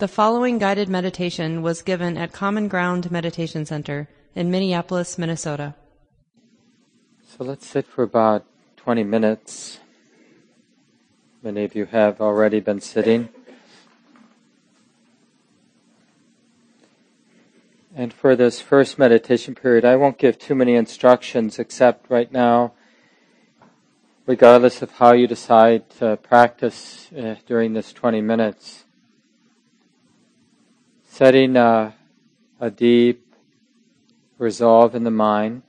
The following guided meditation was given at Common Ground Meditation Center in Minneapolis, Minnesota. So let's sit for about 20 minutes. Many of you have already been sitting. And for this first meditation period, I won't give too many instructions except right now, regardless of how you decide to practice uh, during this 20 minutes setting a, a deep resolve in the mind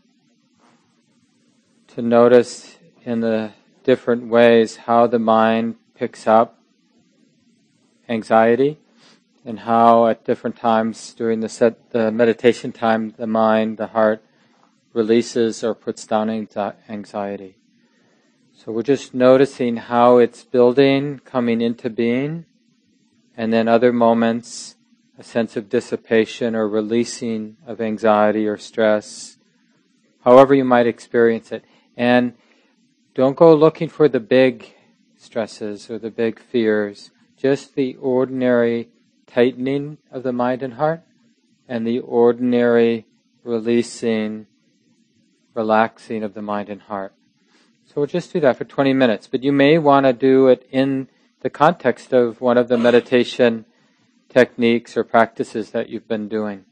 to notice in the different ways how the mind picks up anxiety and how at different times during the set the meditation time the mind the heart releases or puts down anxiety. So we're just noticing how it's building coming into being and then other moments a sense of dissipation or releasing of anxiety or stress, however you might experience it. And don't go looking for the big stresses or the big fears, just the ordinary tightening of the mind and heart and the ordinary releasing, relaxing of the mind and heart. So we'll just do that for 20 minutes, but you may want to do it in the context of one of the meditation techniques or practices that you've been doing.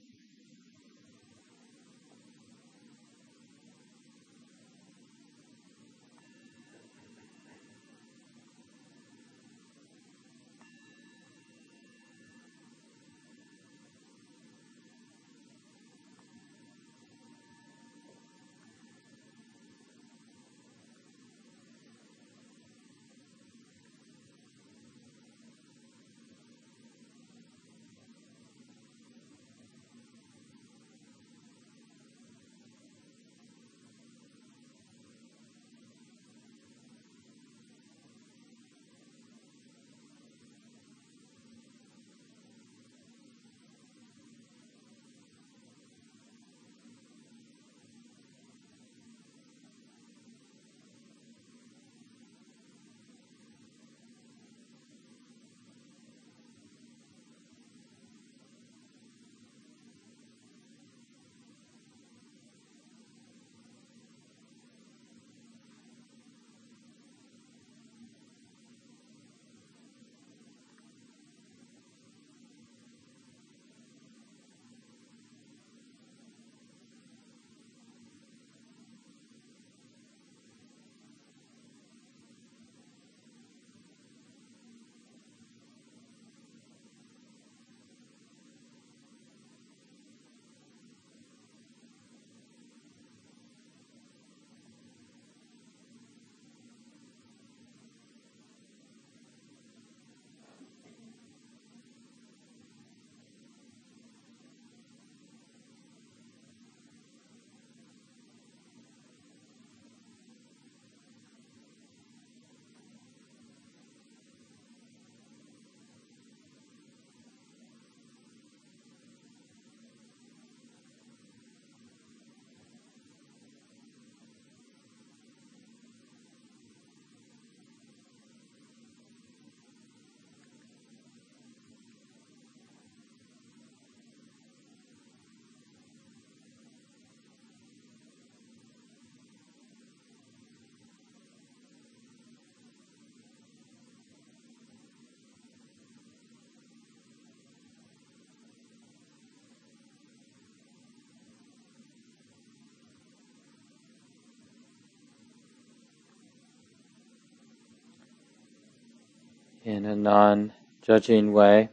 In a non judging way,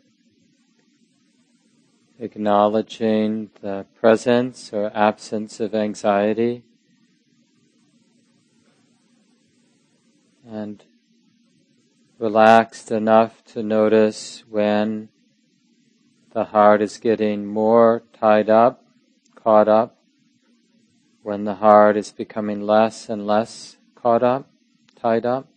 acknowledging the presence or absence of anxiety, and relaxed enough to notice when the heart is getting more tied up, caught up, when the heart is becoming less and less caught up, tied up.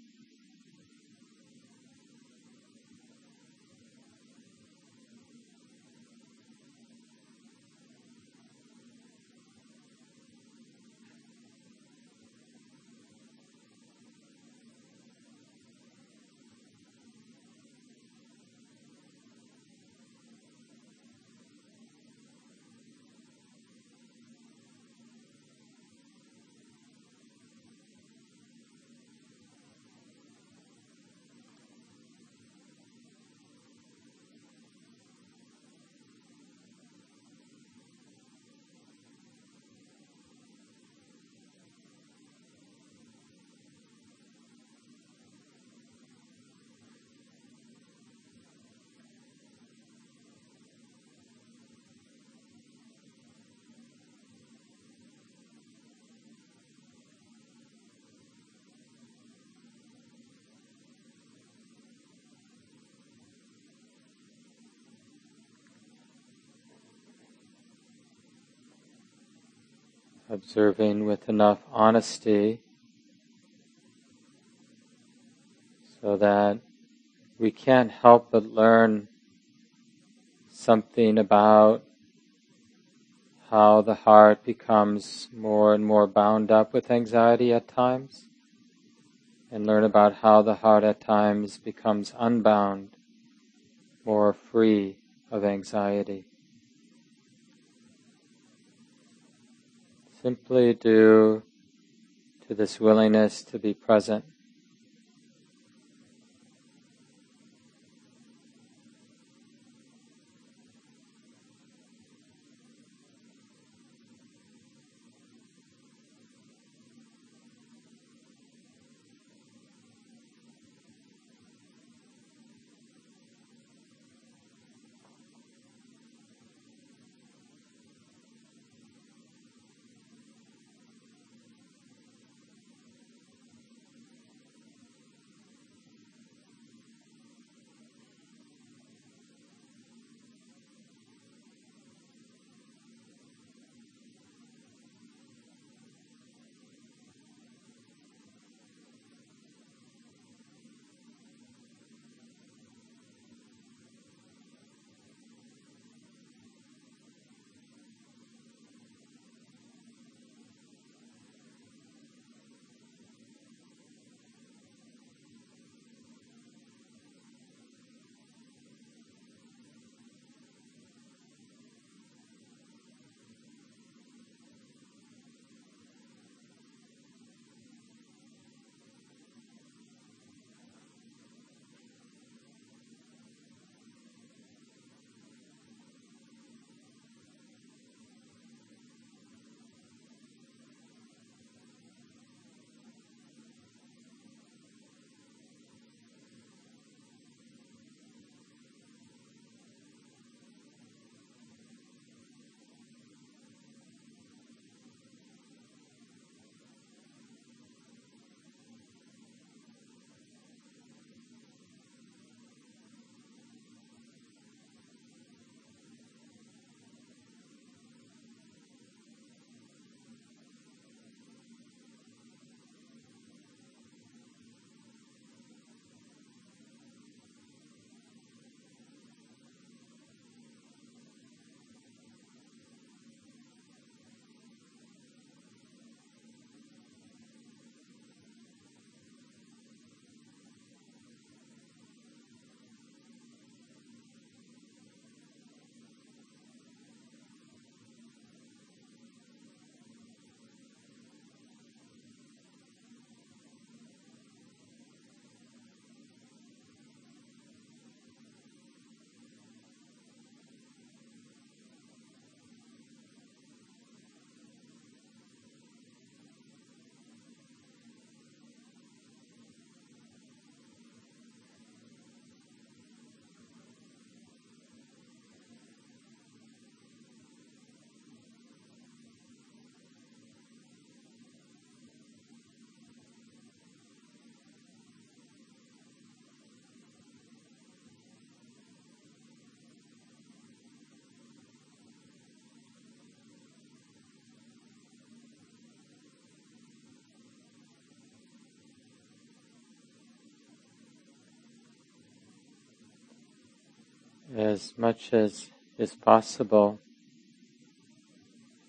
Observing with enough honesty so that we can't help but learn something about how the heart becomes more and more bound up with anxiety at times, and learn about how the heart at times becomes unbound, more free of anxiety. Simply due to this willingness to be present. As much as is possible.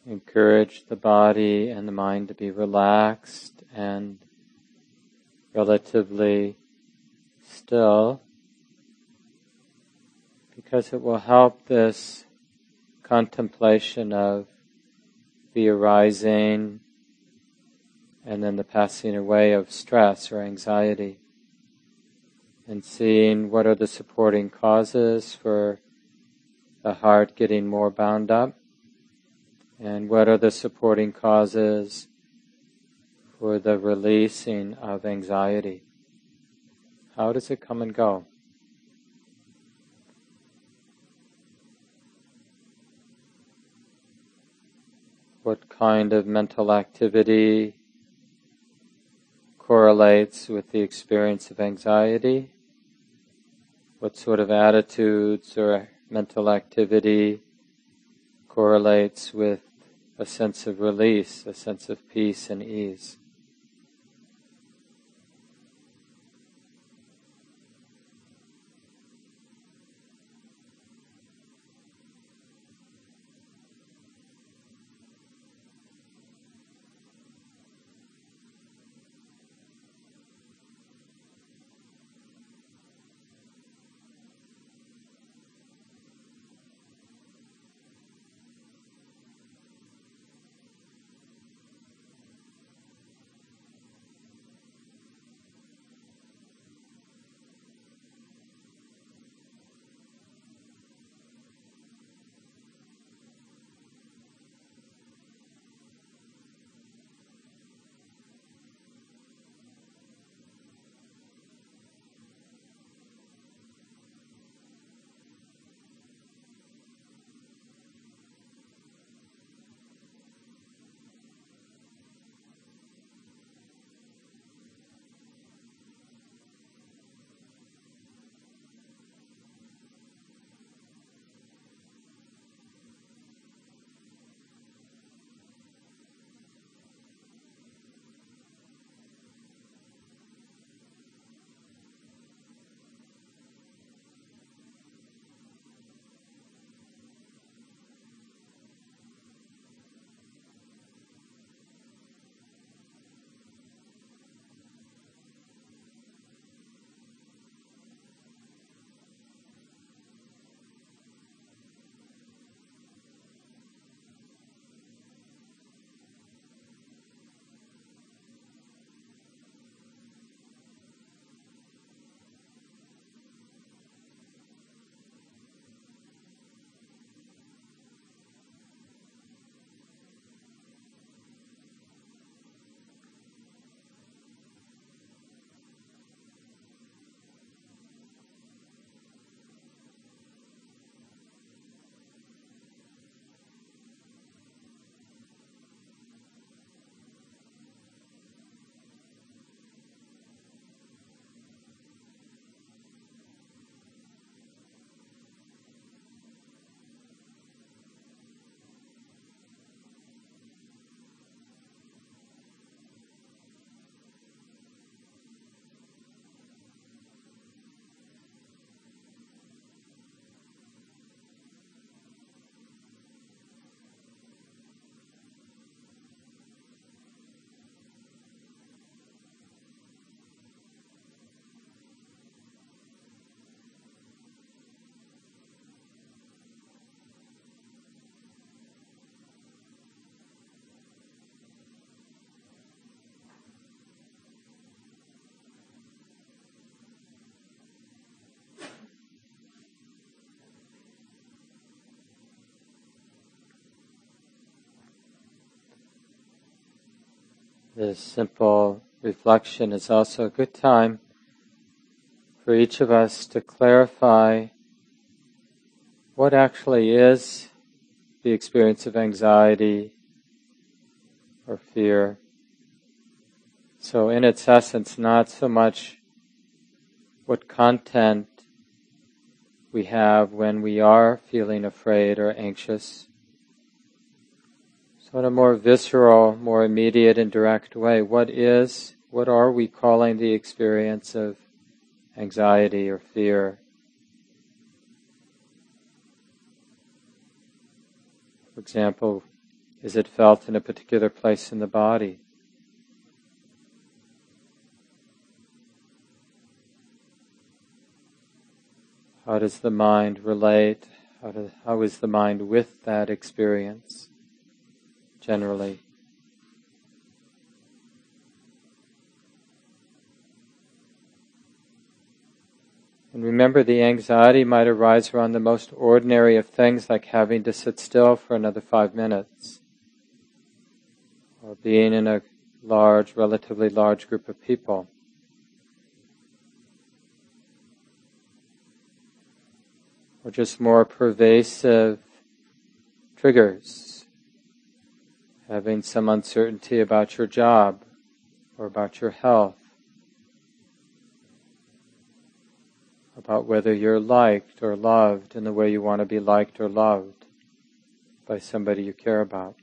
Encourage the body and the mind to be relaxed and relatively still because it will help this contemplation of the arising and then the passing away of stress or anxiety and seeing what are the supporting causes for the heart getting more bound up and what are the supporting causes for the releasing of anxiety. How does it come and go? What kind of mental activity correlates with the experience of anxiety? What sort of attitudes or mental activity correlates with a sense of release, a sense of peace and ease. This simple reflection is also a good time for each of us to clarify what actually is the experience of anxiety or fear. So, in its essence, not so much what content we have when we are feeling afraid or anxious, so in a more visceral, more immediate and direct way, what is, what are we calling the experience of anxiety or fear? For example, is it felt in a particular place in the body? How does the mind relate? How, how is the mind with that experience? Generally. And remember, the anxiety might arise around the most ordinary of things, like having to sit still for another five minutes, or being in a large, relatively large group of people. Or just more pervasive triggers having some uncertainty about your job or about your health, about whether you're liked or loved in the way you want to be liked or loved by somebody you care about.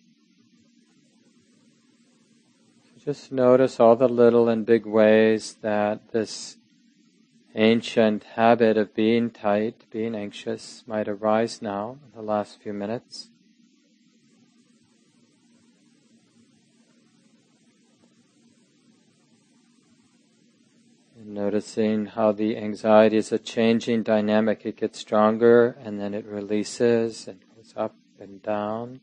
just notice all the little and big ways that this ancient habit of being tight, being anxious, might arise now in the last few minutes. Noticing how the anxiety is a changing dynamic. It gets stronger and then it releases and goes up and down.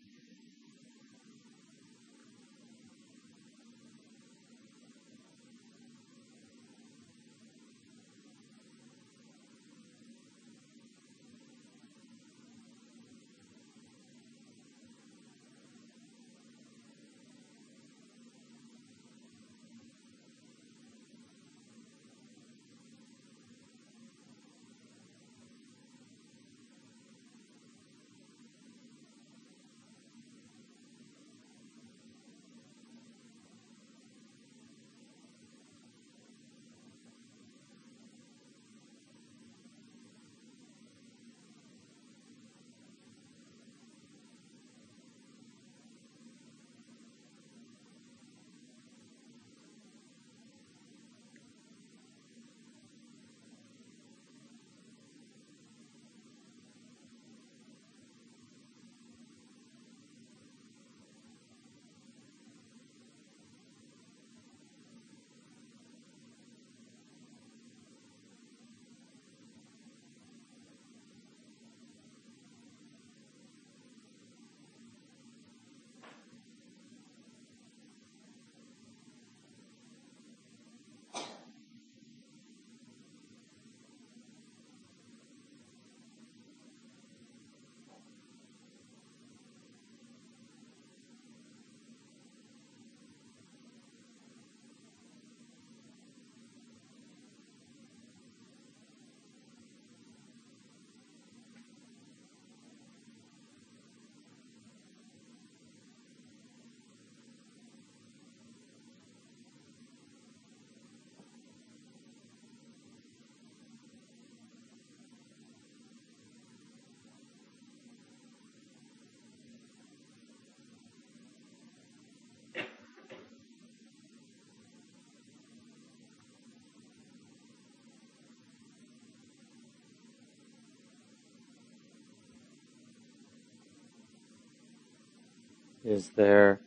Is there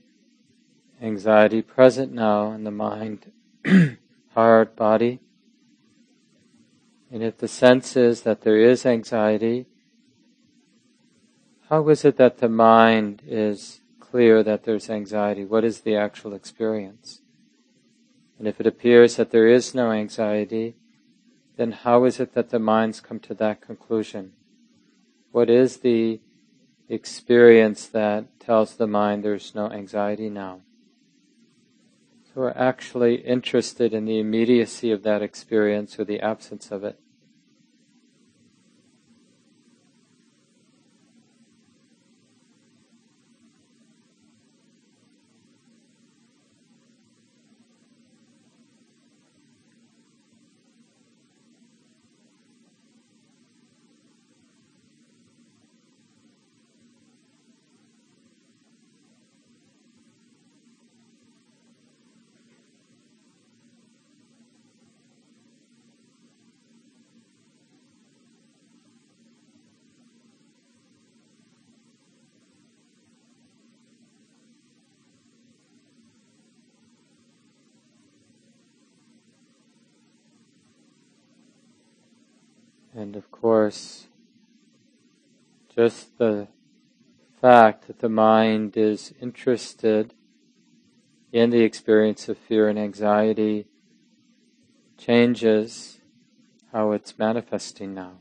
anxiety present now in the mind, heart, body? And if the sense is that there is anxiety, how is it that the mind is clear that there's anxiety? What is the actual experience? And if it appears that there is no anxiety, then how is it that the minds come to that conclusion? What is the experience that tells the mind there's no anxiety now. So we're actually interested in the immediacy of that experience or the absence of it. And of course, just the fact that the mind is interested in the experience of fear and anxiety changes how it's manifesting now.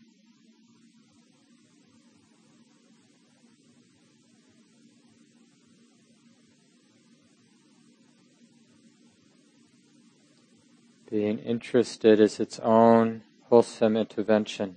Being interested is its own wholesome intervention.